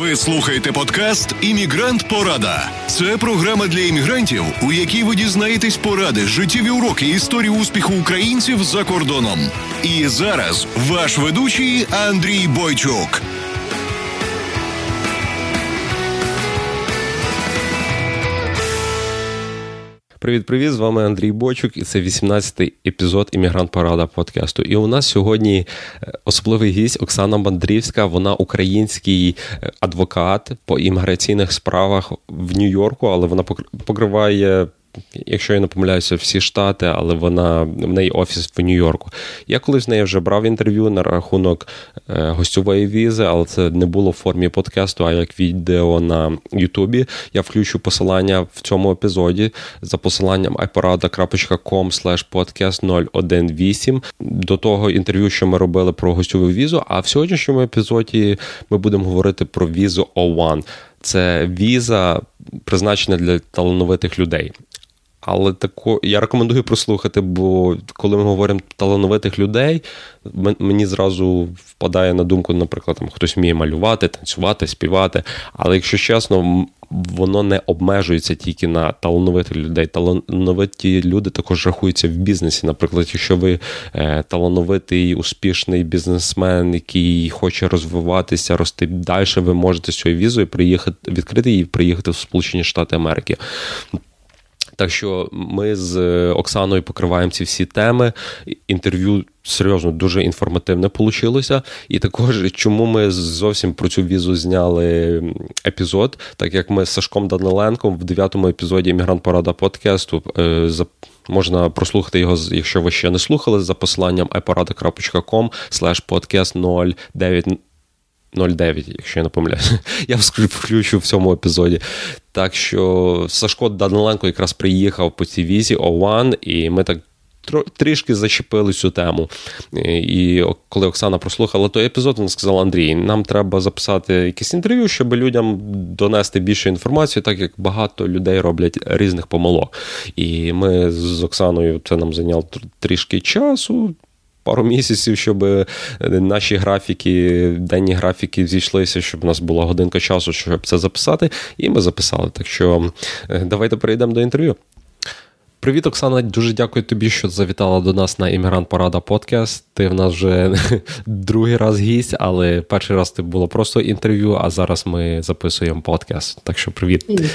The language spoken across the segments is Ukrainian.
Ви слухаєте подкаст Іммігрант Порада. Це програма для іммігрантів, у якій ви дізнаєтесь поради, життєві уроки історії успіху українців за кордоном. І зараз ваш ведучий Андрій Бойчук. Привіт-привіт! З вами Андрій Бочук, і це 18-й епізод Іммігрант Парада подкасту. І у нас сьогодні е, особливий гість Оксана Бандрівська. Вона український е, адвокат по імміграційних справах в Нью-Йорку, але вона покриває якщо я не помиляюся, всі штати, але вона в неї офіс в Нью-Йорку. Я колись в неї вже брав інтерв'ю на рахунок е, гостьової візи, але це не було в формі подкасту, а як відео на Ютубі. Я включу посилання в цьому епізоді за посиланням iporada.com podcast 018 до того інтерв'ю, що ми робили про гостьову візу. А в сьогоднішньому епізоді ми будемо говорити про візу O1. Це віза призначена для талановитих людей. Але тако я рекомендую прослухати, бо коли ми говоримо талановитих людей, мені зразу впадає на думку, наприклад, там хтось вміє малювати, танцювати, співати. Але якщо чесно, воно не обмежується тільки на талановитих людей. Талановиті люди також рахуються в бізнесі. Наприклад, якщо ви е, талановитий, успішний бізнесмен, який хоче розвиватися, рости далі, ви можете з цією візою приїхати відкрити її, приїхати в Сполучені Штати Америки. Так що ми з е, Оксаною покриваємо ці всі теми. Інтерв'ю серйозно дуже інформативне вийшло. І також, чому ми зовсім про цю візу зняли епізод, так як ми з Сашком Даниленком в дев'ятому епізоді Іммігрант Порада е, можна прослухати його, якщо ви ще не слухали, за посиланням iporada.com podcast 09 09, якщо я не помиляюся. Я включу в цьому епізоді. Так що Сашко Даниленко якраз приїхав по цій візі О1, і ми так трішки зачепили цю тему. І коли Оксана прослухала той епізод, вона сказала: Андрій, нам треба записати якесь інтерв'ю, щоб людям донести більше інформації, так як багато людей роблять різних помилок. І ми з Оксаною це нам зайняло трішки часу пару місяців, щоб е, наші графіки, денні графіки зійшлися, щоб у нас була годинка часу, щоб це записати. І ми записали. Так що е, давайте перейдемо до інтерв'ю. Привіт, Оксана. Дуже дякую тобі, що завітала до нас на Іммігрант Парада подкаст. Ти в нас вже другий раз гість, але перший раз ти було просто інтерв'ю, а зараз ми записуємо подкаст. Так що привіт. привіт.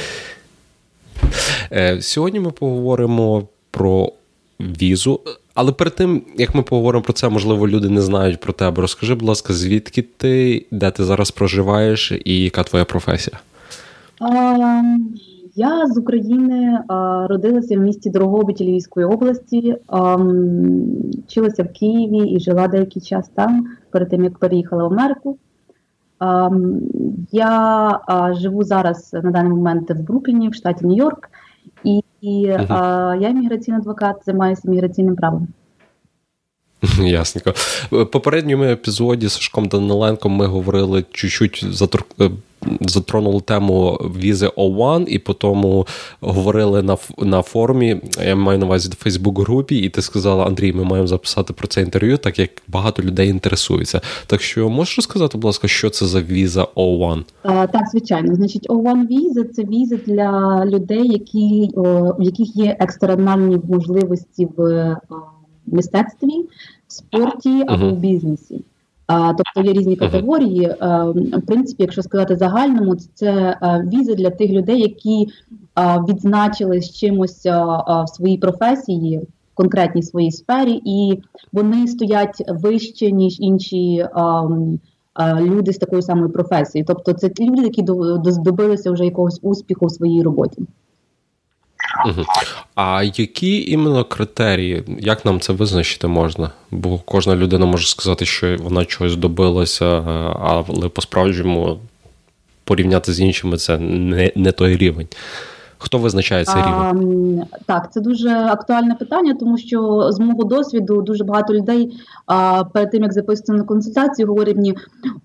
Е, сьогодні ми поговоримо про візу. Але перед тим, як ми поговоримо про це, можливо, люди не знають про тебе. Розкажи, будь ласка, звідки ти, де ти зараз проживаєш і яка твоя професія? Я з України родилася в місті Дорогобиті Львівської області, вчилася в Києві і жила деякий час там, перед тим як переїхала в Америку. Я живу зараз на даний момент в Брукліні, в штаті Нью-Йорк. І і uh а, я міграційний адвокат, займаюся міграційним правом. Ясненько. В попередньому епізоді з Сашком Даниленком ми говорили чуть-чуть затор... Е, затронули тему візи O1, і потім говорили на на форумі. Я маю на увазі в Фейсбук-групі, і ти сказала, Андрій, ми маємо записати про це інтерв'ю, так як багато людей інтересується. Так що можеш розказати, будь ласка, що це за віза O1? А, Так, звичайно. Значить, O1 віза це віза для людей, які, у яких є екстремальні можливості в мистецтві, в спорті або в бізнесі. А, Тобто є різні категорії. А, в принципі, якщо сказати загальному, це а, візи для тих людей, які а, відзначились чимось а, в своїй професії, в конкретній своїй сфері, і вони стоять вище ніж інші. А, Люди з такою самою професією, тобто це люди, які добилися вже якогось успіху в своїй роботі. А які іменно критерії, як нам це визначити можна? Бо кожна людина може сказати, що вона чогось добилася, але по-справжньому порівняти з іншими це не, не той рівень. Хто визначає цей рівень? А, так, це дуже актуальне питання, тому що з мого досвіду дуже багато людей а, перед тим як записувати на консультацію, говорять мені: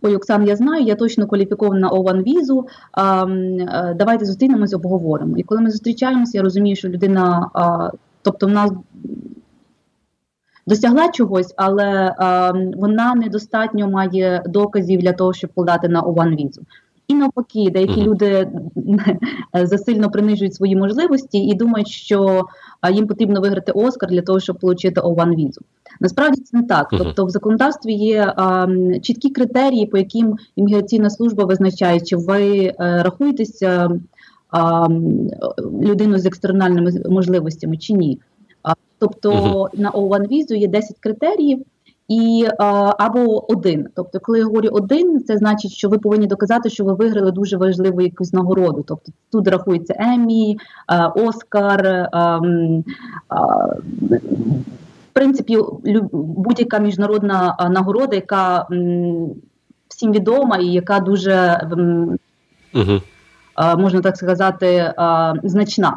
ой, Оксан, я знаю, я точно кваліфікована ован візу. А, а, давайте зустрінемось, обговоримо. І коли ми зустрічаємося, я розумію, що людина, а, тобто в нас. Досягла чогось, але а, вона недостатньо має доказів для того, щоб подати на ован візу. І навпаки, деякі люди засильно принижують свої можливості і думають, що їм потрібно виграти Оскар для того, щоб отримати О1 візу. Насправді це не так. Тобто, в законодавстві є а, чіткі критерії, по яким імміграційна служба визначає, чи ви а, е, рахуєтеся а, людину з екстернальними можливостями чи ні. А, тобто на O1 візу є 10 критеріїв. І або один. Тобто, коли я говорю один, це значить, що ви повинні доказати, що ви виграли дуже важливу якусь нагороду. Тобто тут рахується Емі, Оскар. А, а, в принципі, будь-яка міжнародна нагорода, яка всім відома і яка дуже можна так сказати, значна.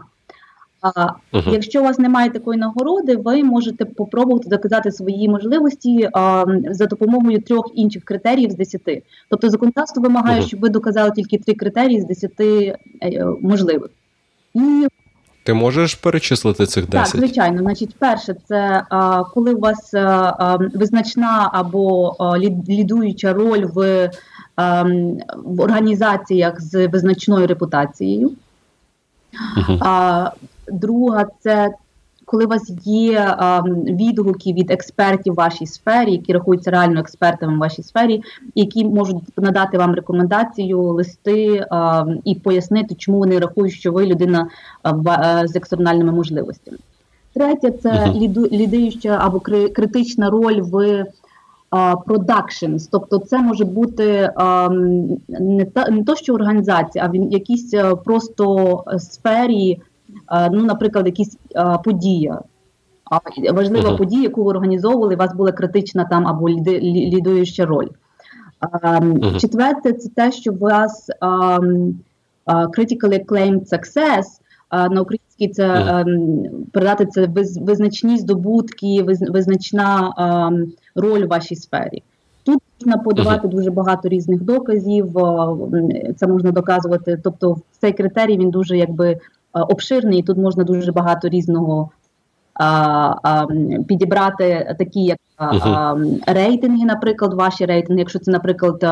А uh-huh. якщо у вас немає такої нагороди, ви можете попробувати доказати свої можливості а, за допомогою трьох інших критеріїв з десяти. Тобто законодавство вимагає, uh-huh. щоб ви доказали тільки три критерії з десяти е, можливих. І ти можеш перечислити цих 10? Так, звичайно. Значить, перше, це а, коли у вас а, визначна або а, лідуюча роль в, в організаціях з визначною репутацією. Uh-huh. Друга це коли у вас є відгуки від експертів в вашій сфері, які рахуються реально експертами в вашій сфері, які можуть надати вам рекомендацію, листи і пояснити, чому вони рахують, що ви людина а, з екстernальними можливостями. Третє це uh-huh. лідуюча або критична роль в продакшнс, тобто це може бути а, не та не то, що організація, а в якійсь просто сфері ну, наприклад, якісь подія. Важлива uh-huh. подія, яку ви організовували, у вас була критична там або лідуюча роль. Uh-huh. Четверте, це те, що у вас um, uh, critically acclaimed success, uh, на українській це uh-huh. передати це визначні здобутки, визначна um, роль у вашій сфері. Тут можна подавати дуже багато різних доказів, це можна доказувати. Тобто, цей критерій він дуже якби Е, обширний, і тут можна дуже багато різного а, а, підібрати, такі як а, рейтинги, наприклад, ваші рейтинги. Якщо це, наприклад,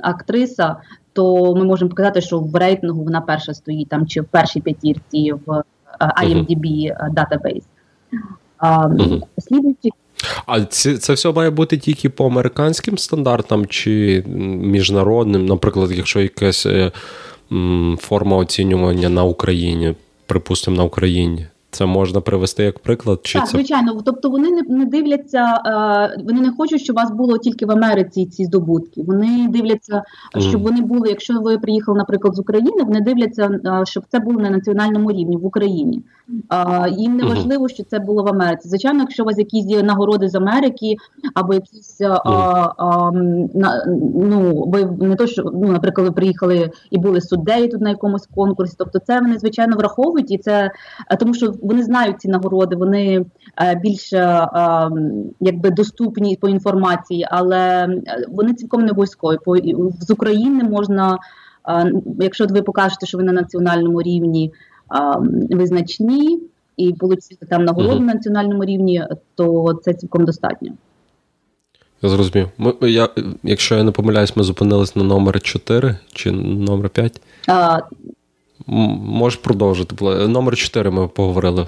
актриса, то ми можемо показати, що в рейтингу вона перша стоїть там чи в першій п'ятірці в IMDb database. Слідуючи. А це це все має бути тільки по американським стандартам чи міжнародним, наприклад, якщо якась е, форма оцінювання на Україні, припустимо, на Україні. Це можна привести як приклад? Чи так, це... звичайно. Тобто вони не не дивляться, е, вони не хочуть, щоб у вас було тільки в Америці ці здобутки. Вони дивляться, щоб вони були. Якщо ви приїхали, наприклад, з України, вони дивляться, е, щоб це було на національному рівні в Україні. Е, їм не важливо, що це було в Америці. Звичайно, якщо у вас якісь нагороди з Америки, або якісь а, а, на, ну ви не то, що ну, наприклад, ви приїхали і були суддею тут на якомусь конкурсі. Тобто, це вони звичайно враховують, і це тому, що вони знають ці нагороди, вони е, більш е, якби доступні по інформації, але е, вони цілком не обов'язкові. з України можна, якщо ви покажете, що ви на національному рівні визначні і отримати там нагороду uh-huh. на національному рівні, то це цілком достатньо. Я зрозумів. Ми, я, Якщо я не помиляюсь, ми зупинились на номер 4 чи номер 5. А, Можеш продовжити. Номер 4 ми поговорили.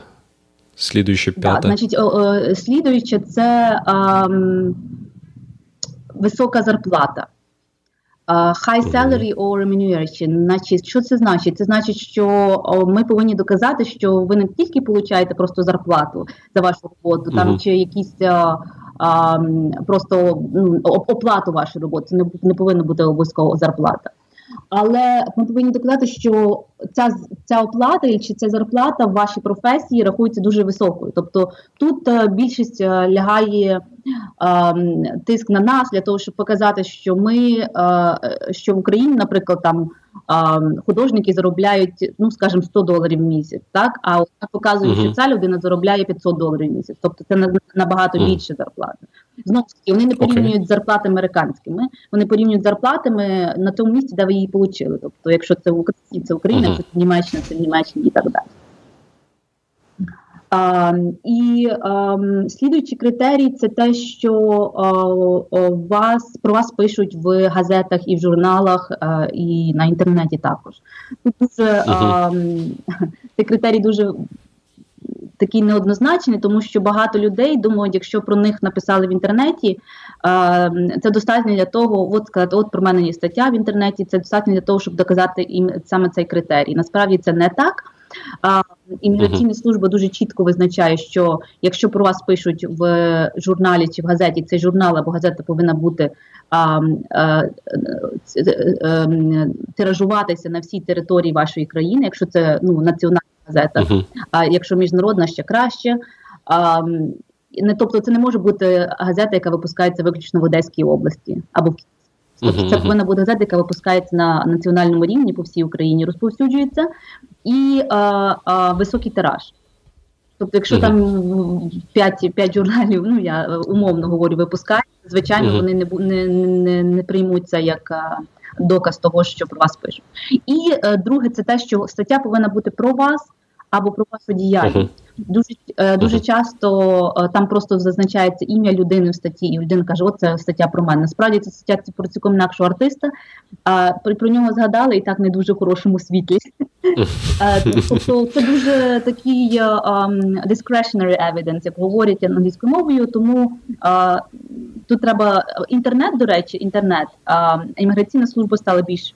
Слідуюче п'яте. Да, значить, слідуюче це а, висока зарплата. High salary or remuneration. Значить, що це значить? Це значить, що ми повинні доказати, що ви не тільки получаєте просто зарплату за вашу роботу, там uh-huh. чи якісь а, просто ну, оплату вашої роботи. Це не, не повинна бути обов'язково зарплата. Але ми повинні доказати, що ця ця оплата чи ця зарплата в вашій професії рахується дуже високою. Тобто тут е, більшість е, лягає ем, тиск на нас для того, щоб показати, що ми е, що в Україні, наприклад, там ем, художники заробляють, ну скажімо, 100 доларів в місяць, так а показує, uh-huh. що ця людина заробляє 500 доларів в місяць, тобто це набагато більше зарплати. Знову ж таки, вони не порівнюють okay. зарплати американськими, вони порівнюють зарплатами на тому місці, де ви її отримали. Тобто, якщо це в Україні, це Україна, uh-huh. це Німеччина, це Німеччина і так далі. А, І а, слідуючий критерій це те, що а, вас про вас пишуть в газетах і в журналах, а, і на інтернеті також. Тут дуже uh-huh. а, цей критерій дуже такий неоднозначний, тому що багато людей думають, якщо про них написали в інтернеті, це достатньо для того, от сказати, от про мене є стаття в інтернеті. Це достатньо для того, щоб доказати їм саме цей критерій. Насправді це не так. Імміграційна служба дуже чітко визначає, що якщо про вас пишуть в журналі чи в газеті, цей журнал або газета повинна бути а, а, ем, тиражуватися на всій території вашої країни, якщо це ну національна газета, uh-huh. а якщо міжнародна ще краще. А, не тобто, це не може бути газета, яка випускається виключно в Одеській області або в Тобто це повинна бути газета, яка випускається на національному рівні по всій Україні, розповсюджується, і а, а, високий тираж. Тобто, якщо uh-huh. там 5 5 журналів, ну я умовно говорю, випускають, звичайно, uh-huh. вони не не, не, не приймуть це як а, доказ того, що про вас пишуть. І е, друге, це те, що стаття повинна бути про вас або про вашу діяльність. Uh-huh. Дуже е, дуже часто е, там просто зазначається ім'я людини в статті, і людина каже: О, це стаття про мене. Насправді це стаття про цілком інакшого артиста. А про, про нього згадали і так не дуже хорошому світлі. Е, тобто це дуже такий um, discretionary evidence, як говорять англійською мовою. Тому uh, тут треба інтернет, до речі, інтернет. Uh, імміграційна служба стала більш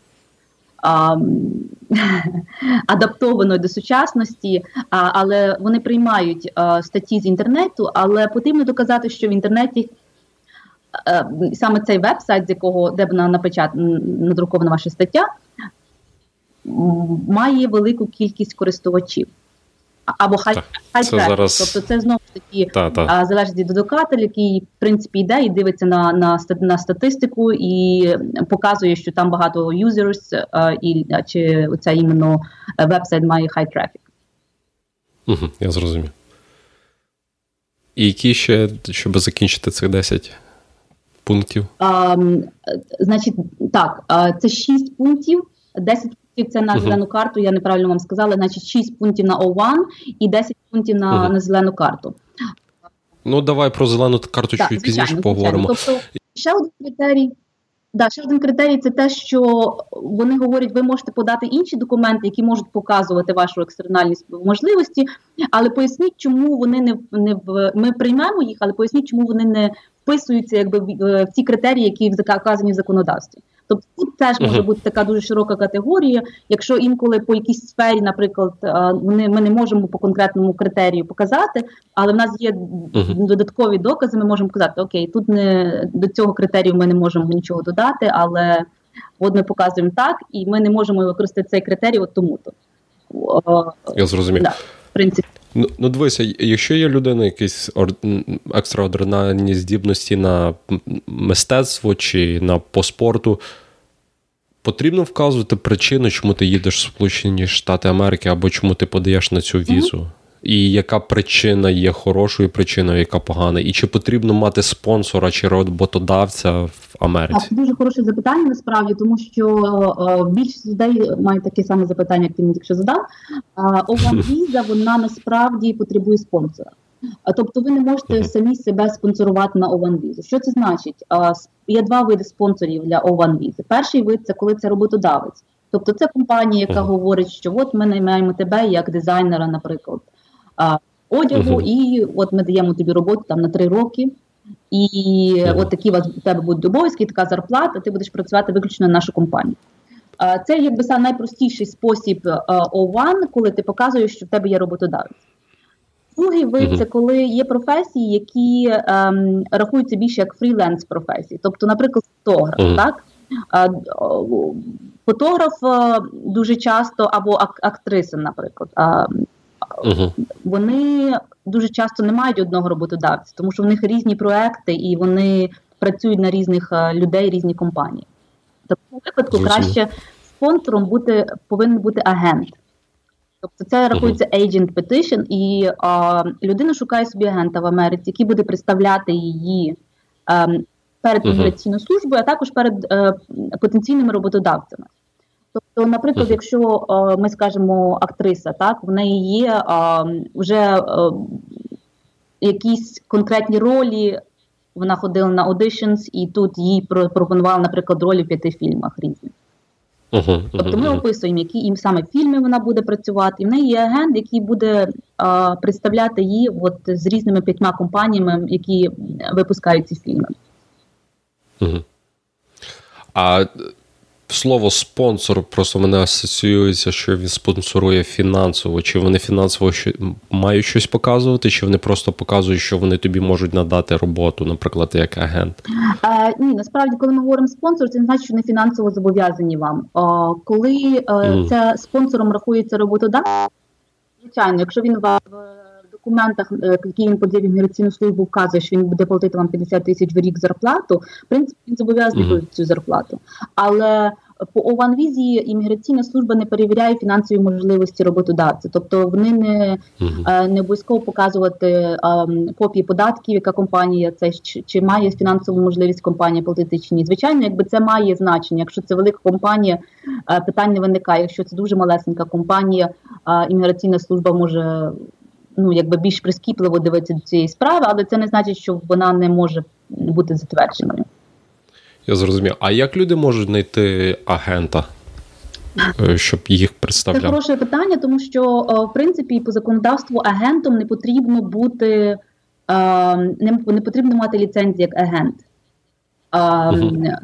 адаптованою до сучасності, але вони приймають статті з інтернету, але потрібно доказати, що в інтернеті. Саме цей веб-сайт, з якого де вона напечат надрукована ваша стаття, має велику кількість користувачів або хай хай. Тобто це знову таки та, та. залежить від додокатель, який в принципі йде і дивиться на на, на статистику і показує, що там багато users, і чи оця іменно вебсайт має хай трафік. Угу, Я зрозумів. І які ще, щоб закінчити цих 10 пунктів? А, Значить, так, це 6 пунктів, 10 це на зелену карту, я неправильно вам сказала, значить 6 пунктів на O1 і 10 пунктів на, на зелену карту. Ну, давай про зелену карту чуть пізніше поговоримо. Тобто, ще один критерій. Да, ще один критерій це те, що вони говорять, ви можете подати інші документи, які можуть показувати вашу екстремальні можливості, але поясніть, чому вони не не в ми приймемо їх, але поясніть, чому вони не вписуються якби в, в ті критерії, які вказані в законодавстві. Тобто тут теж може бути така дуже широка категорія. Якщо інколи по якійсь сфері, наприклад, вони ми не можемо по конкретному критерію показати, але в нас є додаткові докази, ми можемо казати, окей, тут не до цього критерію ми не можемо нічого додати, але от ми показуємо так, і ми не можемо використати цей критерій, от тому-то. Я зрозумів. Да, принципі. Ну, ну дивися, якщо є людина, якісь екстраординарні здібності на мистецтво чи на по спорту, потрібно вказувати причину, чому ти їдеш в Сполучені Штати Америки або чому ти подаєш на цю візу. Mm-hmm і яка причина є хорошою причиною, яка погана, і чи потрібно мати спонсора чи роботодавця в Америці? Так, дуже хороше запитання насправді, тому що о, більшість людей має таке саме запитання, як ти мені якщо задав. Ован віза вона насправді потребує спонсора. Тобто ви не можете самі себе спонсорувати на Ован візу. Що це значить? Є два види спонсорів для Ован візи. Перший вид це коли це роботодавець. Тобто це компанія, яка говорить, що от ми наймаємо тебе як дизайнера, наприклад а, одягу, uh-huh. і от ми даємо тобі роботу там на три роки. І uh-huh. от такі у вас у тебе будуть обов'язки, така зарплата, ти будеш працювати виключно на нашу компанію. Це якби сам найпростіший спосіб O1, коли ти показуєш, що в тебе є роботодавець. Другий вид це коли є професії, які ем, рахуються більше як фріленс професії. Тобто, наприклад, фотограф. Uh-huh. так? А, Фотограф е, дуже часто або актриса, наприклад. А, Угу. Вони дуже часто не мають одного роботодавця, тому що в них різні проекти і вони працюють на різних е, людей, різні компанії. В такому випадку Звичайно. краще спонсором бути повинен бути агент. Тобто це рахується agent petition, і а, людина шукає собі агента в Америці, який буде представляти її а, ем, перед міграційною службою, а також перед а, е, потенційними роботодавцями. То, наприклад, якщо е, ми скажемо актриса, так в неї є вже е, якісь конкретні ролі. Вона ходила на auditions, і тут їй пропонували, наприклад, ролі в п'яти фільмах різних. Uh-huh, тобто ми описуємо, які їм саме фільми вона буде працювати. І в неї є агент, який буде а, представляти її от, з різними п'ятьма компаніями, які випускають ці фільми. Uh-huh. А слово спонсор просто мене асоціюється, що він спонсорує фінансово. Чи вони фінансово мають щось показувати, чи вони просто показують, що вони тобі можуть надати роботу, наприклад, як агент? Е, Ні, насправді, коли ми говоримо спонсор, це не значить, що вони фінансово зобов'язані вам. Е, коли е, mm. це спонсором рахується роботодавець, звичайно, якщо він в документах, е, які він подає в імміграційну службу, вказує, що він буде платити вам 50 тисяч в рік зарплату, в принципі, він зобов'язаний mm-hmm. цю зарплату. Але по ОВАН-візі імміграційна служба не перевіряє фінансові можливості роботодавця, тобто вони не uh-huh. не обов'язково показувати а, копії податків, яка компанія це чи, чи має фінансову можливість компанія платити чи ні. Звичайно, якби це має значення. Якщо це велика компанія, питань не виникає. Якщо це дуже малесенька компанія, імміграційна служба може ну якби більш прискіпливо дивитися до цієї справи, але це не значить, що вона не може бути затвердженою. Я зрозумів. А як люди можуть знайти агента, е, щоб їх представляв? Це хороше питання, тому що в принципі по законодавству агентом не потрібно бути не потрібно мати ліцензію як агент. Uh-huh.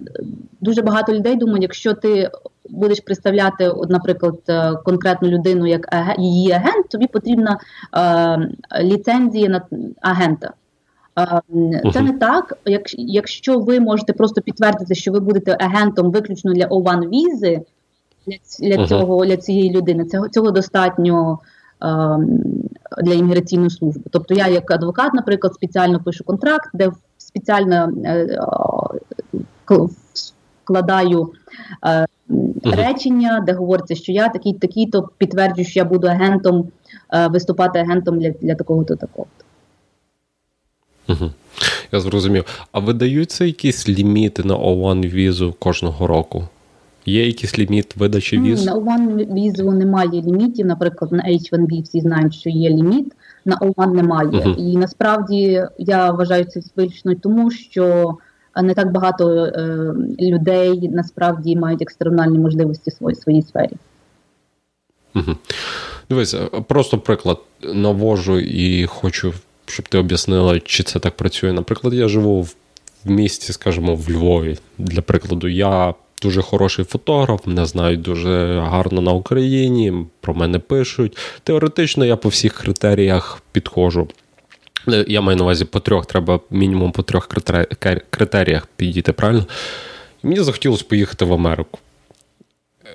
Дуже багато людей думають, якщо ти будеш представляти, наприклад, е, конкретну людину як її агент, тобі потрібна е, ліцензія на агента. Е, це не так. Якщо ви можете просто підтвердити, що ви будете агентом виключно для O1 візи для для, цього для цієї людини, цього цього достатньо е, для імміграційної служби. Тобто, я, як адвокат, наприклад, спеціально пишу контракт, де спеціально вкладаю е, речення, де говориться, що я такий такий, то підтверджую, що я буду агентом, е, виступати агентом для для такого-то такого. Угу. Я зрозумів. А видаються якісь ліміти на O1 візу кожного року? Є якийсь ліміт видачі віз? На O1 візу немає лімітів. Наприклад, на H1B всі знають, що є ліміт, на O1 немає. Uh-huh. І насправді я вважаю це виключно тому, що не так багато е, людей насправді мають екстремальні можливості в своїй сфері. Дивися, просто приклад навожу і хочу, щоб ти об'яснила, чи це так працює. Наприклад, я живу в місті, скажімо, в Львові. Для прикладу, я дуже хороший фотограф, мене знають дуже гарно на Україні, про мене пишуть. Теоретично я по всіх критеріях підходжу. Е, я маю на увазі по трьох, треба мінімум по трьох критеріях підійти, правильно? Мені захотілося поїхати в Америку.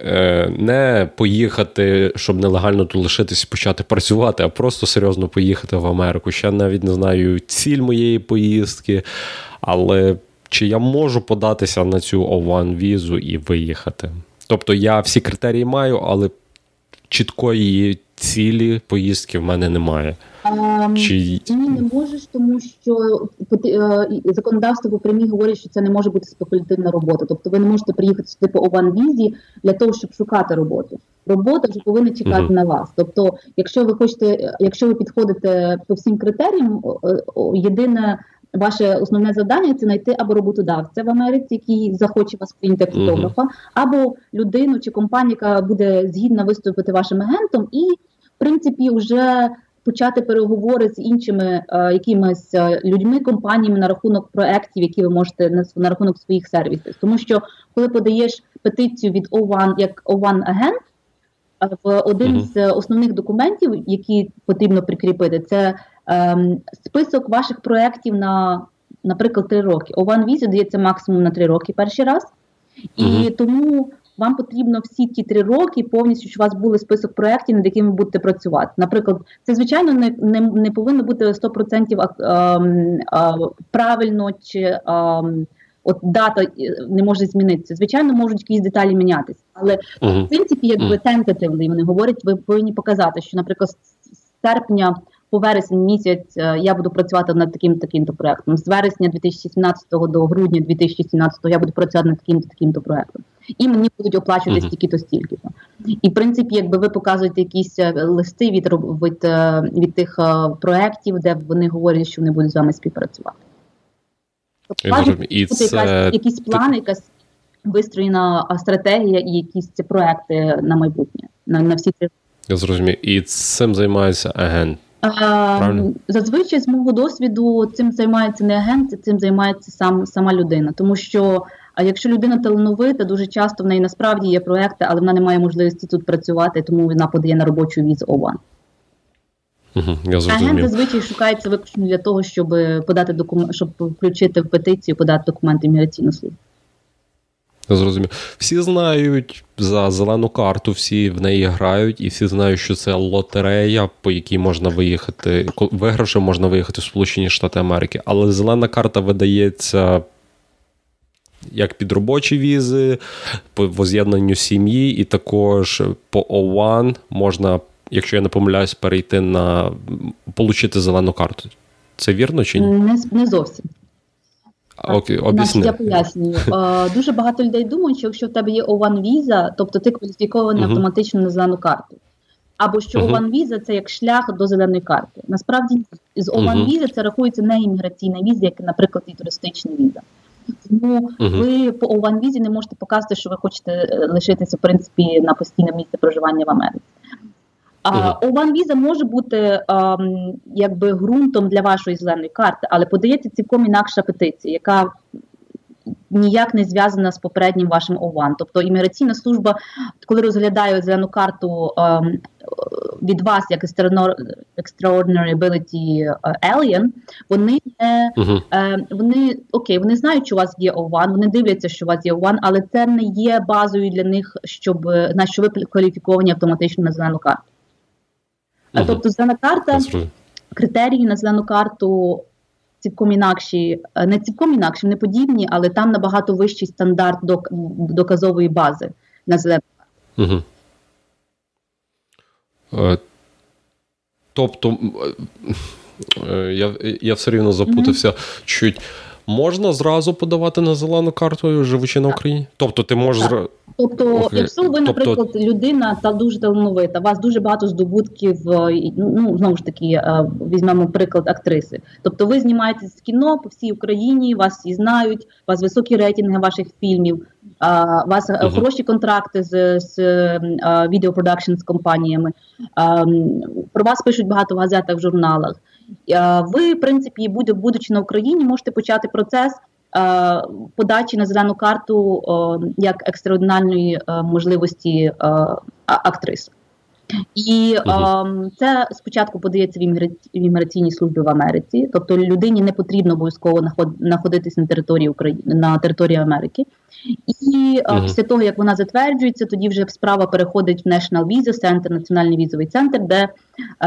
Е, не поїхати, щоб нелегально тут лишитись і почати працювати, а просто серйозно поїхати в Америку. Ще навіть не знаю ціль моєї поїздки, але чи я можу податися на цю O1 візу і виїхати? Тобто я всі критерії маю, але чіткої цілі поїздки в мене немає. Ем, Чи... Ні, не можеш, тому що е, законодавство по прямі говорить, що це не може бути спекулятивна робота. Тобто ви не можете приїхати сюди по Ован-візі для того, щоб шукати роботу. Робота вже повинна чекати uh-huh. на вас. Тобто, якщо ви хочете, якщо ви підходите по всім критеріям, єдине ваше основне завдання це знайти або роботодавця в Америці, який захоче вас прийняти фотографа, uh-huh. або людину чи компанію, яка буде згідна виступити вашим агентом, і в принципі вже почати переговори з іншими е, якимись е, людьми, компаніями на рахунок проєктів, які ви можете на, на рахунок своїх сервісів. Тому що коли подаєш петицію від O1 як O1 агент, е, в один uh-huh. з основних документів, які потрібно прикріпити, це е, список ваших проєктів на, наприклад, три роки. O1 візі дається максимум на три роки перший раз, і uh-huh. тому вам потрібно всі ті три роки повністю, щоб у вас були список проєктів, над якими ви будете працювати. Наприклад, це звичайно не не, не повинно бути 100% а, а, правильно чи а, от дата е, не може змінитися. Звичайно, можуть якісь деталі мінятися, але uh-huh. в принципі, якби tentatively, вони говорять, ви повинні показати, що, наприклад, з серпня. По вересень місяць я буду працювати над таким таким-то проектом. З вересня 2017 до грудня 2017 я буду працювати над таким-то таким-то проектом. І мені будуть оплачувати uh-huh. стільки-то стільки-то. І в принципі, якби ви показуєте якісь листи від від, від тих проєктів, де вони говорять, що вони будуть з вами співпрацювати. Тобто, це... якась, якийсь план, якась вистроєна стратегія і якісь ці проекти на майбутнє, на на всі три. Я зрозумів. І цим займається агент. Правильно? Зазвичай з мого досвіду цим займається не агент, цим займається сам сама людина. Тому що якщо людина талановита, дуже часто в неї насправді є проекти, але вона не має можливості тут працювати, тому вона подає на робочу візу ОВА. Угу, я Агент зазвичай шукається виключно для того, щоб подати документ, щоб включити в петицію, подати документи міграційну службу. Зрозумів. Всі знають за зелену карту, всі в неї грають, і всі знають, що це лотерея, по якій можна виїхати. Вигравши, можна виїхати в Сполучені Штати Америки. Але зелена карта видається як під робочі візи, по воз'єднанню сім'ї, і також по O1 можна, якщо я не помиляюсь, перейти на отримати зелену карту. Це вірно чи ні? Не, не зовсім. Окей, об'ясни. Я пояснюю. Дуже багато людей думають, що якщо в тебе є O1 віза, тобто ти кваліфікований uh-huh. автоматично на зелену карту. Або що uh-huh. O1 віза це як шлях до зеленої карти. Насправді з O1 uh-huh. візи це рахується не імміграційна віза, як, наприклад, і туристична віза. Тому ви по O1 візі не можете показати, що ви хочете е, лишитися в принципі на постійне місце проживання в Америці. А віза може бути а, якби ґрунтом для вашої зеленої карти, але подається цілком інакша петиція, яка ніяк не зв'язана з попереднім вашим ОВАН. Тобто імміграційна служба, коли розглядає зелену карту а, від вас, як Extraordinary Ability Alien, вони не uh-huh. а, вони окей, вони знають, що у вас є ОВАН, вони дивляться, що у вас є ОВАН, але це не є базою для них, щоб на що ви кваліфіковані автоматично на зелену карту. Угу. Тобто зелена карта, критерії на зелену карту цілком інакші, е, не цілком інакші, не подібні, але там набагато вищий стандарт доказової бази на зелену карту. Угу. Тобто е, я я все рівно запутався mm чуть. Можна зразу подавати на зелену карту, живучи на Україні? Тобто ти можеш зразу. Тобто, Ох, якщо ви, тобто... наприклад, людина та дуже талановита, у вас дуже багато здобутків, е, ну знову ж таки, е, візьмемо приклад актриси. Тобто, ви знімаєтесь в кіно по всій Україні, вас всі знають, у вас високі рейтинги ваших фільмів, у вас uh-huh. хороші контракти з з відеопродакшн з компаніями. Про вас пишуть багато в газетах, в журналах. Ви, в принципі, будучи на Україні, можете почати процес. Подачі на зелену карту як екстраординарної е, можливості е, актриси. І uh це спочатку подається в імміграційній службі в Америці, тобто людині не потрібно обов'язково знаходитись на території України на території Америки. І uh після того, як вона затверджується, тоді вже справа переходить в National Visa Center, національний візовий центр, де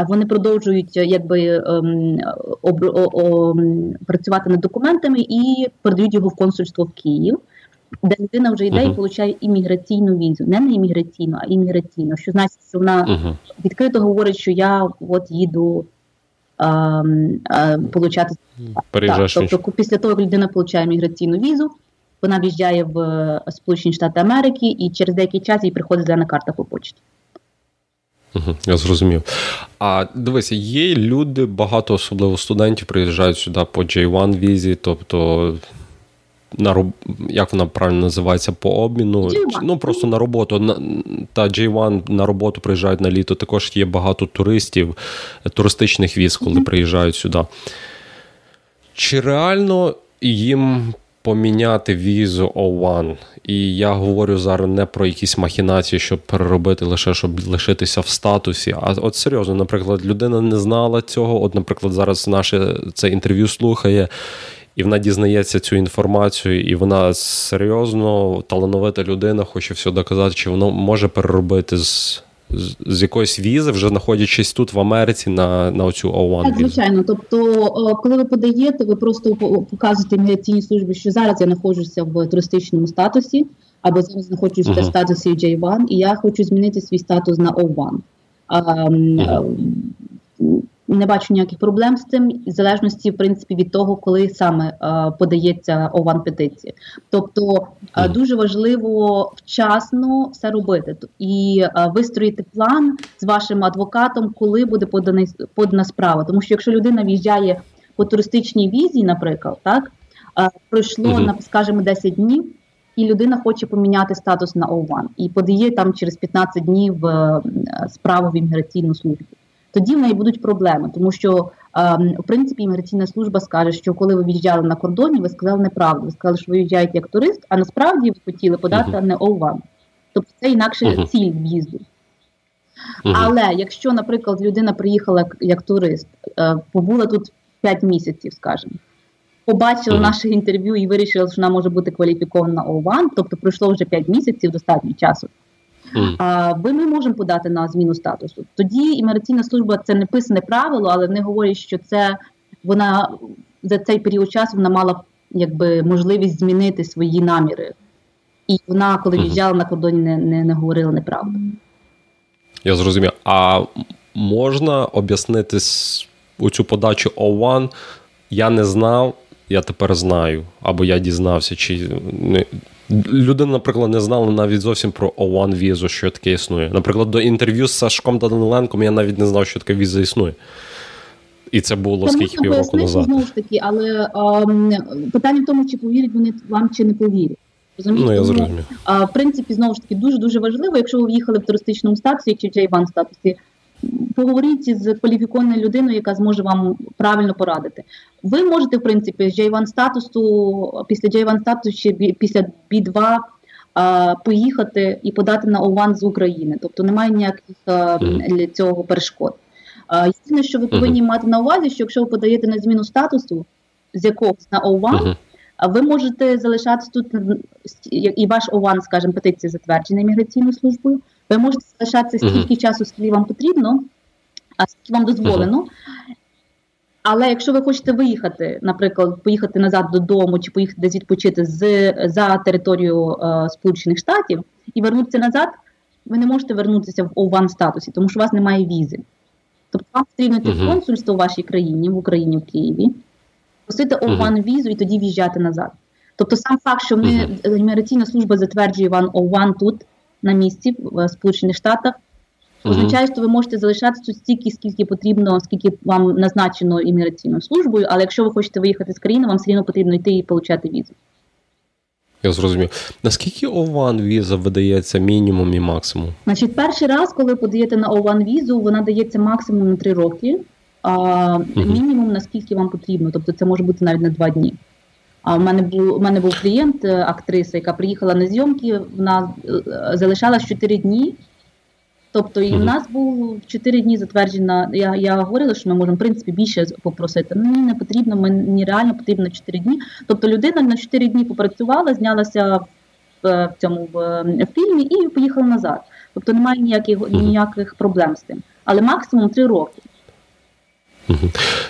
вони продовжують якби ем, об, о, о, працювати над документами і передають його в консульство в Київ де людина вже йде uh-huh. і получає імміграційну візу, не не імміграційну, а імміграційну. Що значить, що вона uh-huh. відкрито говорить, що я от їду а, а, получати так, Тобто, після того, як людина получає імміграційну візу, вона в'їжджає в е, Сполучені Штати Америки, і через деякий час їй приходить зелена карта по почті. Я зрозумів. А дивися, є люди, багато особливо студентів приїжджають сюди по J1 візі, тобто на як вона правильно називається по обміну. J1. Ну просто на роботу. На, та J1 на роботу приїжджають на літо. Також є багато туристів, туристичних віз, коли mm-hmm. приїжджають сюди. Чи реально їм поміняти візу O1? І я говорю зараз не про якісь махінації, щоб переробити лише щоб лишитися в статусі. А от серйозно, наприклад, людина не знала цього. От, наприклад, зараз наше це інтерв'ю слухає і вона дізнається цю інформацію, і вона серйозно талановита людина, хоче все доказати, чи воно може переробити з. З якоїсь візи, вже знаходячись тут в Америці на на оцю O1 Так, звичайно. Тобто, коли ви подаєте, ви просто показуєте імміграційній службі, що зараз я знаходжуся в туристичному статусі, або зараз знаходжуся uh-huh. в статусі J1, і я хочу змінити свій статус на O1. Uh-huh. Не бачу ніяких проблем з цим, в залежності в принципі від того, коли саме е, подається ован петиції. Тобто е, дуже важливо вчасно все робити і е, вистроїти план з вашим адвокатом, коли буде поданий подана справа. Тому що якщо людина в'їжджає по туристичній візі, наприклад, так е, пройшло uh скажімо, 10 днів. І людина хоче поміняти статус на O1 і подає там через 15 днів справу в імміграційну службу тоді в неї будуть проблеми, тому що ем, в принципі імміграційна служба скаже, що коли ви в'їжджали на кордоні, ви сказали неправду. Ви сказали, що ви в'їжджаєте як турист, а насправді ви хотіли подати uh-huh. не O1. Тобто це інакше uh-huh. ціль в'їзду. Uh-huh. Але якщо, наприклад, людина приїхала як турист, е, побула тут 5 місяців, скажімо, побачила uh-huh. наше інтерв'ю і вирішила, що вона може бути кваліфікована O1, тобто пройшло вже 5 місяців достатньо часу. А ми можемо подати на зміну статусу. Тоді імміграційна служба це не писане правило, але вони говорять, що це вона за цей період часу вона мала якби можливість змінити свої наміри. І вона, коли в'їжджала на кордоні, не не, не говорила неправду. Я зрозумів. А можна об'яснити у цю подачу O1? Я не знав, я тепер знаю, або я дізнався, чи Людина, наприклад, не знала навіть зовсім про O1 візу, що таке існує. Наприклад, до інтерв'ю з Сашком Даниленком я навіть не знав, що таке віза існує. І це було це скільки півроку назад. Знову ж таки, але а, питання в тому, чи повірять вони вам, чи не повірять. Ну, я зрозумів. А, в принципі, знову ж таки, дуже дуже важливо, якщо ви в'їхали в туристичному статусі чи в J1 статусі, поговоріть з кваліфікованою людиною, яка зможе вам правильно порадити. Ви можете, в принципі, з J1 статусу, після J1 статусу чи після B2 поїхати і подати на O1 з України. Тобто немає ніяких для цього перешкод. Єдине, що ви повинні мати на увазі, що якщо ви подаєте на зміну статусу з якогось на O1, ви можете залишатися тут і ваш ОВАН, скажімо, петиція затверджена імміграційною службою. Ви можете залишатися стільки часу, скільки вам потрібно, а скільки вам дозволено. Але якщо ви хочете виїхати, наприклад, поїхати назад додому чи поїхати десь відпочити з за територію е, Сполучених Штатів і вернутися назад, ви не можете вернутися в ован статусі, тому що у вас немає візи. Тобто вам потрібно в консульство в вашій країні, в Україні, в Києві, просити ован візу і тоді в'їжджати назад. Тобто, сам факт, що ми імміграційна служба затверджує вам ован тут на місці в Сполучених Штатах. Означає, що ви можете залишатися тут стільки, скільки потрібно, скільки вам назначено імміграційною службою, але якщо ви хочете виїхати з країни, вам все одно потрібно йти і отримати візу. Я зрозумів. Наскільки ОВАН віза видається мінімум і максимум? Значить, перший раз, коли подаєте на ОВАН візу, вона дається максимум на 3 роки, а uh мінімум наскільки вам потрібно. Тобто це може бути навіть на 2 дні. А в мене був у мене був клієнт, е, актриса, яка приїхала на зйомки. Вона е, залишалась 4 дні. Тобто, і в нас був 4 дні затверджена. Я я говорила, що ми можемо в принципі більше попросити. Мені не потрібно, мені реально потрібно 4 дні. Тобто людина на 4 дні попрацювала, знялася в, в цьому в, в фільмі і поїхала назад. Тобто немає ніяких ніяких проблем з тим. Але максимум 3 роки.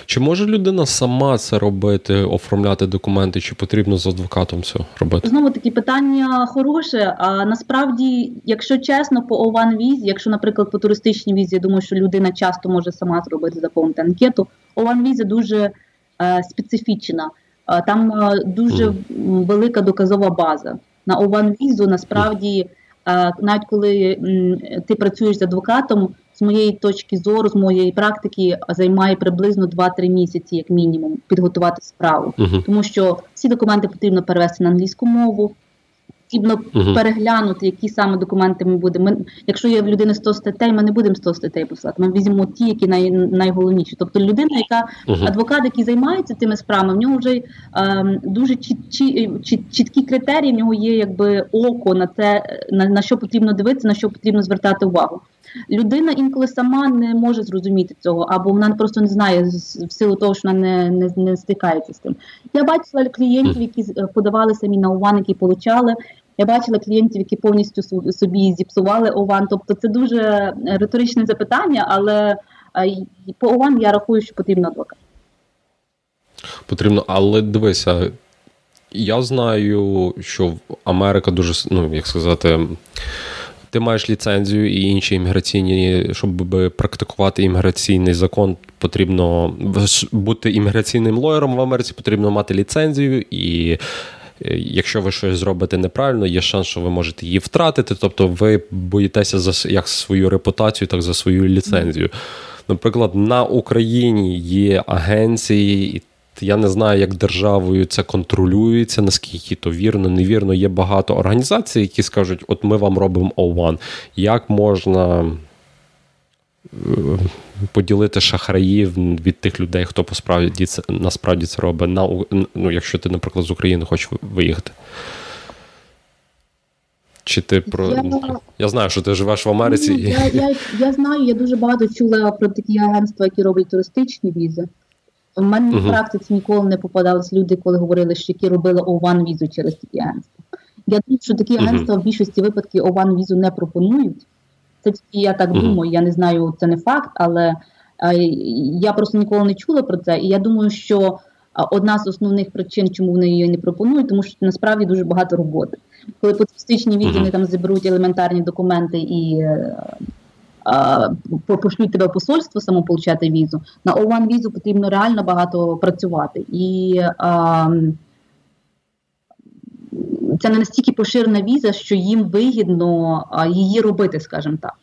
Чи може людина сама це робити, оформляти документи, чи потрібно з адвокатом це робити? Знову таки питання хороше. А насправді, якщо чесно, по ован візі, якщо, наприклад, по туристичній візі, я думаю, що людина часто може сама зробити заповнити анкету. ован віза дуже е, специфічна, е, там е, дуже mm. велика доказова база. На ован візу насправді, е, навіть коли ти працюєш з адвокатом з моєї точки зору, з моєї практики, займає приблизно 2-3 місяці, як мінімум, підготувати справу, uh-huh. тому що всі документи потрібно перевести на англійську мову. Потрібно uh-huh. переглянути, які саме документи ми будемо. Ми, якщо є в людини 100 статей, ми не будемо 100 статей посилати. Ми візьмемо ті, які най, найголовніші. Тобто людина, яка uh-huh. адвокат, який займається цими справами, в нього вже ем, дуже чіт, чіт, чіт, чіткі критерії. В нього є якби око на те, на, на що потрібно дивитися, на що потрібно звертати увагу. Людина інколи сама не може зрозуміти цього, або вона просто не знає в силу того, що вона не не, не стикається з тим. Я бачила клієнтів, які е, подавали самі на ОВАН, які получали. Я бачила клієнтів, які повністю собі зіпсували ОВАН. Тобто це дуже риторичне запитання, але е, по ОВАН я рахую, що потрібно адвокат. Потрібно, але дивися, я знаю, що Америка дуже ну як сказати ти маєш ліцензію і інші імміграційні, щоб практикувати імміграційний закон, потрібно бути імміграційним лоєром в Америці, потрібно мати ліцензію і. Е, якщо ви щось зробите неправильно, є шанс, що ви можете її втратити. Тобто ви боїтеся за як свою репутацію, так і за свою ліцензію. Наприклад, на Україні є агенції, я не знаю, як державою це контролюється, наскільки то вірно, невірно. Є багато організацій, які скажуть, от ми вам робимо O1. Як можна е, поділити шахраїв від тих людей, хто посправді це насправді це робить, на, ну, якщо ти, наприклад, з України хочеш виїхати? Чи ти про я, я знаю, що ти живеш в Америці? Ну, я, я, я знаю, я дуже багато чула про такі агентства, які роблять туристичні візи. У мене uh-huh. в практиці ніколи не попадались люди, коли говорили, що які робили O1 візу через такі агентства. Я думаю, що такі агентства uh-huh. в більшості випадків O1 візу не пропонують. Це тільки я так uh-huh. думаю. Я не знаю, це не факт, але е, я просто ніколи не чула про це. І я думаю, що одна з основних причин, чому вони її не пропонують, тому що насправді дуже багато роботи. Коли по туристичній візі вони там заберуть елементарні документи і е, пошлють тебе в посольство самополучати візу. На O1 візу потрібно реально багато працювати. І а, це не настільки поширена віза, що їм вигідно її робити, скажімо так.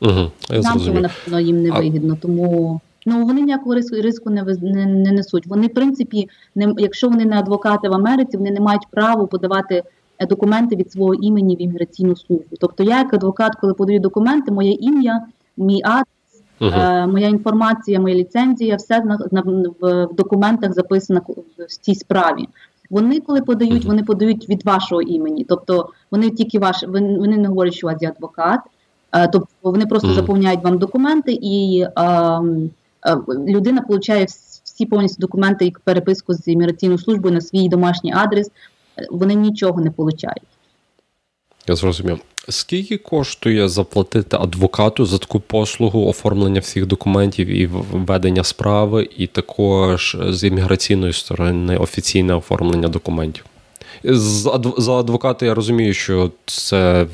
Угу, я Нам вона їм не вигідно, тому ну вони ніякого риску риску не не, не несуть. Вони, в принципі, не якщо вони не адвокати в Америці, вони не мають права подавати Е, документи від свого імені в імміграційну службу. Тобто, я, як адвокат, коли подаю документи, моє ім'я, мій адрес, uh-huh. моя інформація, моя ліцензія, все на, на в документах записано в цій справі. Вони, коли подають, вони подають від вашого імені. Тобто вони тільки ваш, вони не говорять, що у вас є адвокат, е, тобто вони просто заповняють вам документи, і а, а, людина отримує всі повністю документи і переписку з імміграційною службою на свій домашній адрес вони нічого не получають. Я зрозумів. Скільки коштує заплатити адвокату за таку послугу оформлення всіх документів і введення справи, і також з імміграційної сторони офіційне оформлення документів? За адвоката я розумію, що це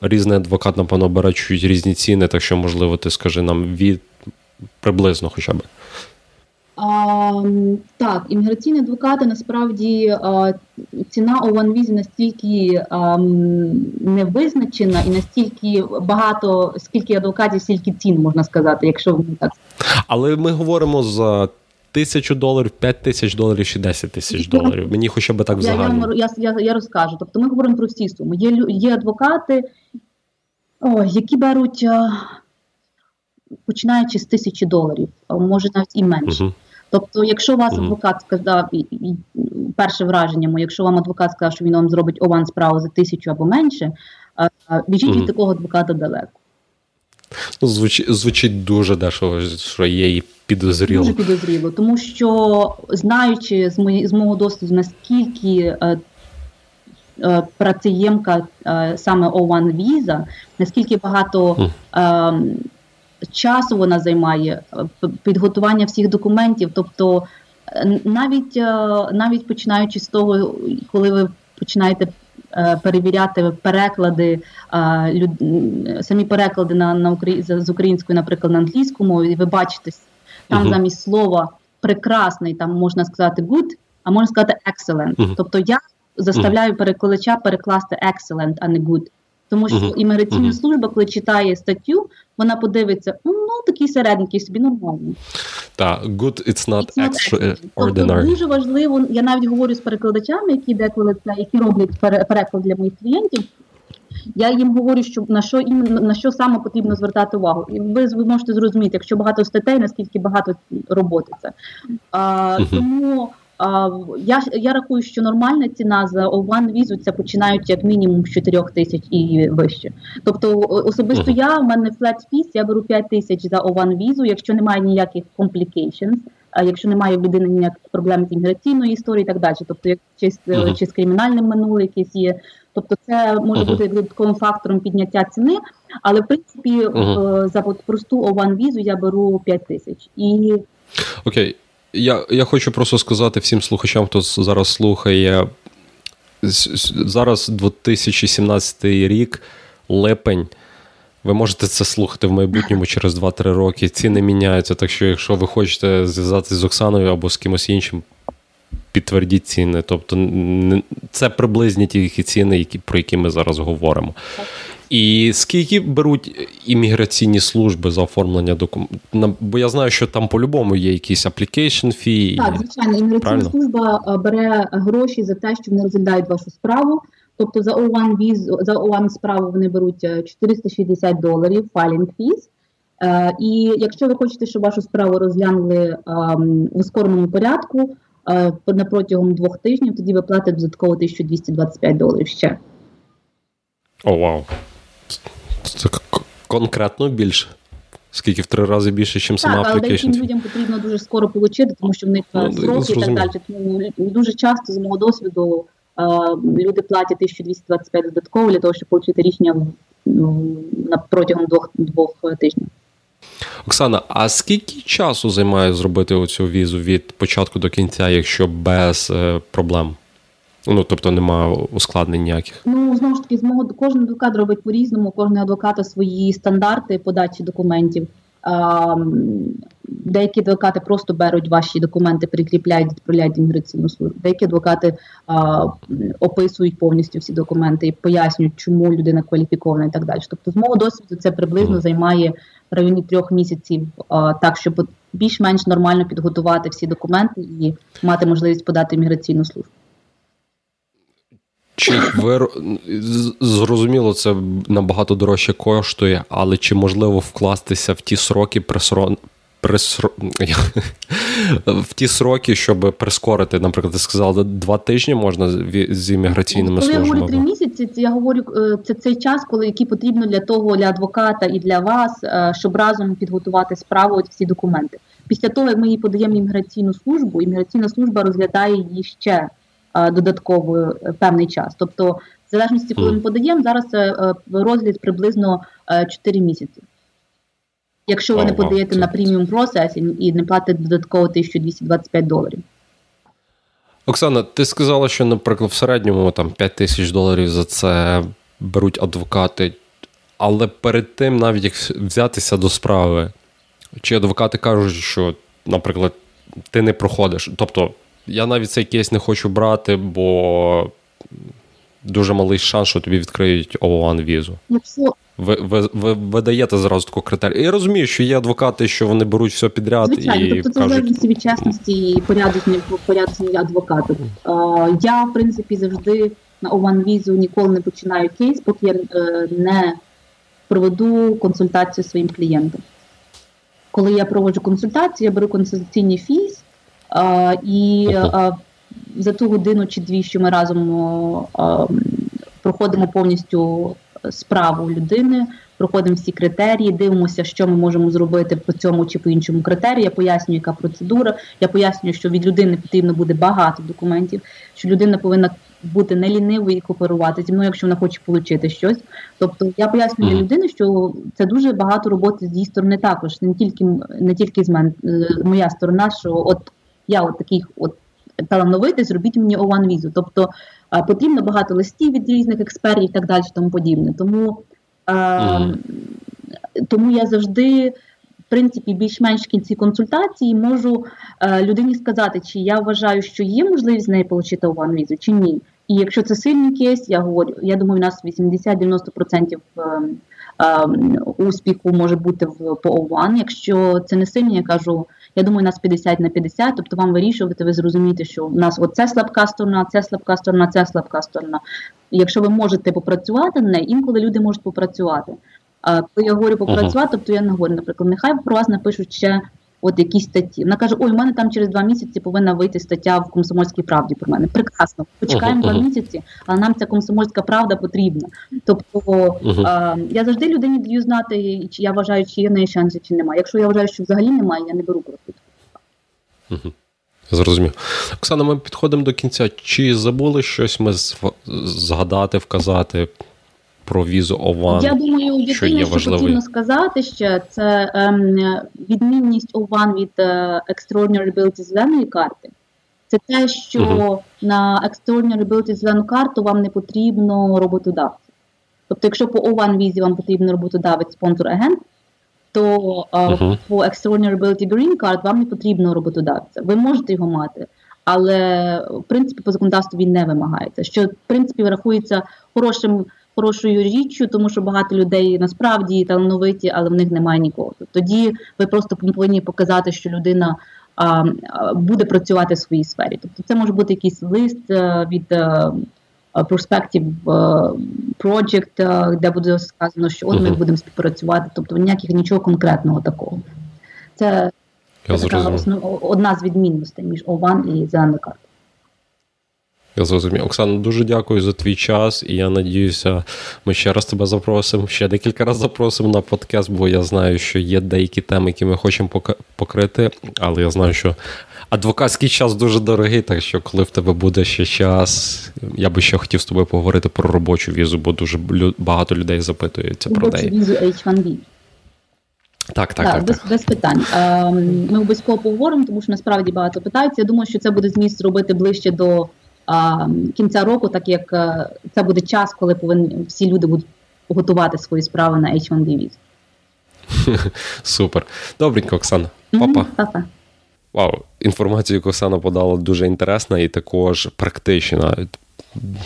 різний адвокат, напевно, бере чуть різні ціни, так що, можливо, ти скажи нам від приблизно хоча б. А, Так, імміграційні адвокати насправді а, ціна Ованвізі настільки а, не визначена і настільки багато, скільки адвокатів, стільки цін можна сказати, якщо так. Але ми говоримо за. Тисячу доларів, п'ять тисяч доларів чи десять тисяч доларів. Мені хоча б так взагалі. Я я, я, я розкажу. Тобто ми говоримо про всі суми. Є є адвокати, о, які беруть, починаючи з тисячі доларів, може навіть і менше. Uh-huh. Тобто, якщо вас адвокат сказав, і, і перше враження, моє, якщо вам адвокат сказав, що він вам зробить ован справу за тисячу або менше, біжіть від такого адвоката далеко. Ну, звучить, звучить дуже дешево, що є і підозріло. Дуже підозріло, тому що знаючи з мої, з мого досвіду, наскільки е, е, працеємка е, саме O1 віза, наскільки багато. Mm часу вона займає, е, підготування всих документів. Тобто, е, навіть е, навіть починаючи з того, коли ви починаєте перевіряти переклади, самі переклади на на з української, наприклад, на англійську мову, і ви бачите, там uh-huh. замість слова прекрасний, там можна сказати good, а можна сказати excellent. Uh-huh. Тобто я заставляю перекладача перекласти excellent, а не good. Тому що uh-huh. імміграційна служба, коли читає статтю, вона подивиться, ну такий середненький собі нормальний. Так, good, it's not, it's extraordinary. Тобто дуже важливо, я навіть говорю з перекладачами, які деколи це, які роблять переклад для моїх клієнтів. Я їм говорю, що на що іменно на що саме потрібно звертати увагу. І ви ви можете зрозуміти, якщо багато статей, наскільки багато роботи це. А, uh-huh. Тому я я рахую, що нормальна ціна за Ован візу це починають як мінімум з 4 тисяч і вище. Тобто, особисто я в мене flat fees, я беру 5 тисяч за Ован візу, якщо немає ніяких complications, якщо немає в людини ніяких проблем з імміграційною історією і так далі. Тобто, як чи, uh-huh. чи з кримінальним минулим якесь є. Тобто, це може uh-huh. бути додатковим фактором підняття ціни, але в принципі за просту Ован візу я беру 5 тисяч і. Окей, я я хочу просто сказати всім слухачам, хто зараз слухає. Зараз 2017 рік липень. Ви можете це слухати в майбутньому через 2-3 роки. Ціни міняються. Так що, якщо ви хочете зв'язатися з Оксаною або з кимось іншим, підтвердіть ціни. Тобто, це приблизні ті ціни, які, про які ми зараз говоримо. І скільки беруть імміграційні служби за оформлення документів? Бо я знаю, що там по-любому є якісь application fee. Так, звичайно, імміграційна служба е, бере гроші за те, що вони розглядають вашу справу. Тобто за O1 візу, за O1 справу вони беруть 460 е, доларів filing fees. Е, і якщо ви хочете, щоб вашу справу розглянули ем, в ускореному порядку на протягом двох тижнів, тоді ви платите додатково 1225 доларів ще. О, вау. Це конкретно більше. Скільки в три рази більше, ніж сама. Так, але деяким людям потрібно дуже скоро отримати, тому що в них ну, сроки і так далі. Тому дуже часто з мого досвіду люди платять 1225 додатково для того, щоб отримати рішення на протягом двох двох тижнів. Оксана, а скільки часу займає зробити оцю візу від початку до кінця, якщо без е, проблем? Ну, тобто немає ускладнень ніяких. Ну знову ж таки, з мого кожен адвокат робить по-різному, кожен адвокат свої стандарти подачі документів. А, Деякі адвокати просто беруть ваші документи, прикріпляють, відправляють імміграційну службу. Деякі адвокати а, описують повністю всі документи і пояснюють, чому людина кваліфікована і так далі. Тобто, з мого досвіду, це приблизно mm. займає в районі трьох місяців, а, так щоб більш-менш нормально підготувати всі документи і мати можливість подати імміграційну службу. Чи ви зрозуміло, це набагато дорожче коштує, але чи можливо вкластися в ті сроки присро... Присро... в ті сроки, щоб прискорити, наприклад, ти сказала, два тижні можна з імміграційними коли службами? Коли я говорю три місяці, я говорю е, це цей час, коли який потрібно для того, для адвоката і для вас, е, щоб разом підготувати справу всі документи. Після того, як ми її подаємо імміграційну службу, імміграційна служба розглядає її ще додатково е, певний час. Тобто, в залежності, коли ми подаємо, зараз е, розгляд приблизно 4 е, місяці. Якщо ви не подаєте на преміум процесі і не платите додатково 1225 доларів. Оксана, ти сказала, що, наприклад, в середньому там 5 тисяч доларів за це беруть адвокати, але перед тим, навіть як взятися до справи, чи адвокати кажуть, що, наприклад, ти не проходиш. Тобто я навіть цей кейс не хочу брати, бо дуже малий шанс, що тобі відкриють O1 візу. Якщо ви, ви, ви, ви даєте зразу таку критерію. Я розумію, що є адвокати, що вони беруть все підряд. Звичайно, і тобто це залежить від чесності і порядності адвоката. Uh, я, в принципі, завжди на O1 візу ніколи не починаю кейс, поки я uh, не проведу консультацію своїм клієнтам. Коли я проводжу консультацію, я беру консультаційний фіз. І за ту годину чи дві, що ми разом проходимо повністю справу людини, проходимо всі критерії, дивимося, що ми можемо зробити по цьому чи по іншому критерію. Я пояснюю, яка процедура. Я пояснюю, що від людини потрібно буде багато документів, що людина повинна бути не лінивою і кооперувати зі мною, якщо вона хоче отримати щось. Тобто я пояснюю для людини, що це дуже багато роботи з її сторони також, не тільки не тільки з мене моя сторона, що от я от такий от талановитий, зробіть мені ован візу. Тобто потрібно багато листів від різних експертів і так далі, тому подібне. Тому mm. тому я завжди. В принципі, більш-менш в кінці консультації можу е, людині сказати, чи я вважаю, що є можливість з неї отримати ован візу, чи ні. І якщо це сильний кейс, я говорю, я думаю, у нас 80-90% ем, ем, успіху може бути в по ОВАН. Якщо це не сильний, я кажу, я думаю, у нас 50 на 50, тобто вам вирішувати, ви зрозумієте, що у нас оце слабка сторона, це слабка сторона, це слабка сторона. І якщо ви можете попрацювати на неї, інколи люди можуть попрацювати. А коли я говорю попрацювати, тобто я не говорю, наприклад, нехай про вас напишуть ще от якісь статті. Вона каже: Ой, у мене там через два місяці повинна вийти стаття в комсомольській правді про мене. Прекрасно, почекаємо uh-huh, два місяці, але нам ця комсомольська правда потрібна. Тобто uh-huh. а, я завжди людині даю знати, чи я вважаю, чи є в неї шанси, чи немає. Якщо я вважаю, що взагалі немає, я не беру кроки. Uh-huh. Зрозумів. Оксана, ми підходимо до кінця. Чи забули щось ми згадати, вказати? Про візу ОВАН? Я думаю, єдине, що, є що потрібно сказати ще, це ем, відмінність ОВАН від е, Extraordinary Ability зеленої карти. Це те, що uh-huh. на Extraordinary Ability зелену карту вам не потрібно роботодавця. Тобто, якщо по O1 візі вам потрібно роботодавець спонсор агент, то uh-huh. по Extraordinary Ability Green Card вам не потрібно роботодавця. Ви можете його мати, але в принципі по законодавству він не вимагається. Що в принципі рахується хорошим. Хорошою річчю, тому що багато людей насправді талановиті, але в них немає нікого. Тоді ви просто повинні показати, що людина буде працювати в своїй сфері. Тобто, це може бути якийсь лист е, від Perspective Project, де буде сказано, що от ми будемо співпрацювати. Тобто ніяких нічого конкретного такого. Це, це така основ, одна з відмінностей між O1 і зеленою картою. Я зрозумів. Оксана, дуже дякую за твій час, і я надіюся, ми ще раз тебе запросимо, ще декілька разів запросимо на подкаст, бо я знаю, що є деякі теми, які ми хочемо покрити, але я знаю, що адвокатський час дуже дорогий, так що коли в тебе буде ще час, я би ще хотів з тобою поговорити про робочу візу, бо дуже багато людей запитуються про неї. візу H1B. Так, так, так, без, так. без питань. Ем, ми обов'язково поговоримо, тому що насправді багато питаються. Я думаю, що це буде зміст робити ближче до кінця року, так як е, це буде час, коли повинні всі люди будуть готувати свої справи на H1B віз. Супер. Добренько, Оксана. Папа. Папа. Вау, інформацію, яку Оксана подала, дуже інтересна і також практична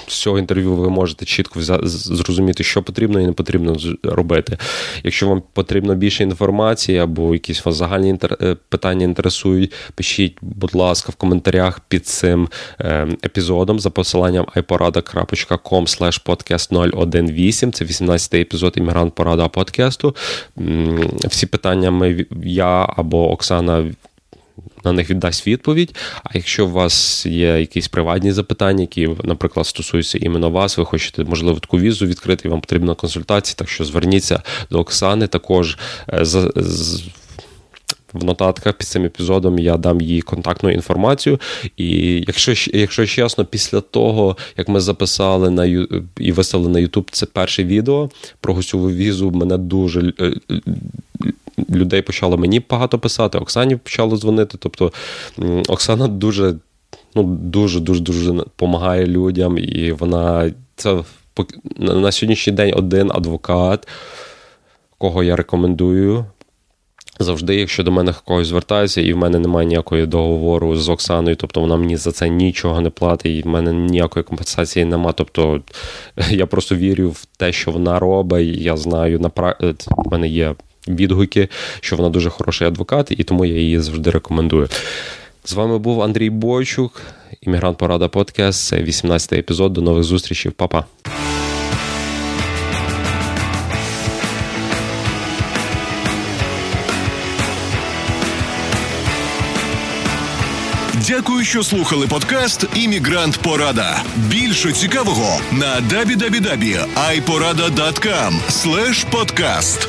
з цього інтерв'ю ви можете чітко зрозуміти, що потрібно і не потрібно робити. Якщо вам потрібно більше інформації або якісь вас загальні інтер... Е, питання інтересують, пишіть, будь ласка, в коментарях під цим е, епізодом за посиланням iporada.com podcast 018. Це 18-й епізод іммігрант Порада подкасту. Всі питання ми я або Оксана на них віддасть відповідь. А якщо у вас є якісь приватні запитання, які, наприклад, стосуються іменно вас, ви хочете, можливо, таку візу відкрити, і вам потрібна консультація, так що зверніться до Оксани. Також е, за. В нотатках під цим епізодом я дам їй контактну інформацію. І якщо якщо чесно, після того, як ми записали на і виставили на YouTube це перше відео про гостьову візу, мене дуже е, людей почало мені багато писати, Оксані почало дзвонити. Тобто Оксана дуже ну, дуже дуже дуже допомагає людям, і вона це на сьогоднішній день один адвокат, кого я рекомендую. Завжди, якщо до мене когось звертається, і в мене немає ніякої договору з Оксаною, тобто вона мені за це нічого не платить, і в мене ніякої компенсації нема. Тобто я просто вірю в те, що вона робить. Я знаю, на в мене є відгуки, що вона дуже хороший адвокат, і тому я її завжди рекомендую. З вами був Андрій Бойчук, іммігрант Порада Подкаст. Це 18-й епізод. До нових зустрічей, Па-па. Дякую, що слухали подкаст Іммігрант Порада. Більше цікавого на www.iporada.com podcast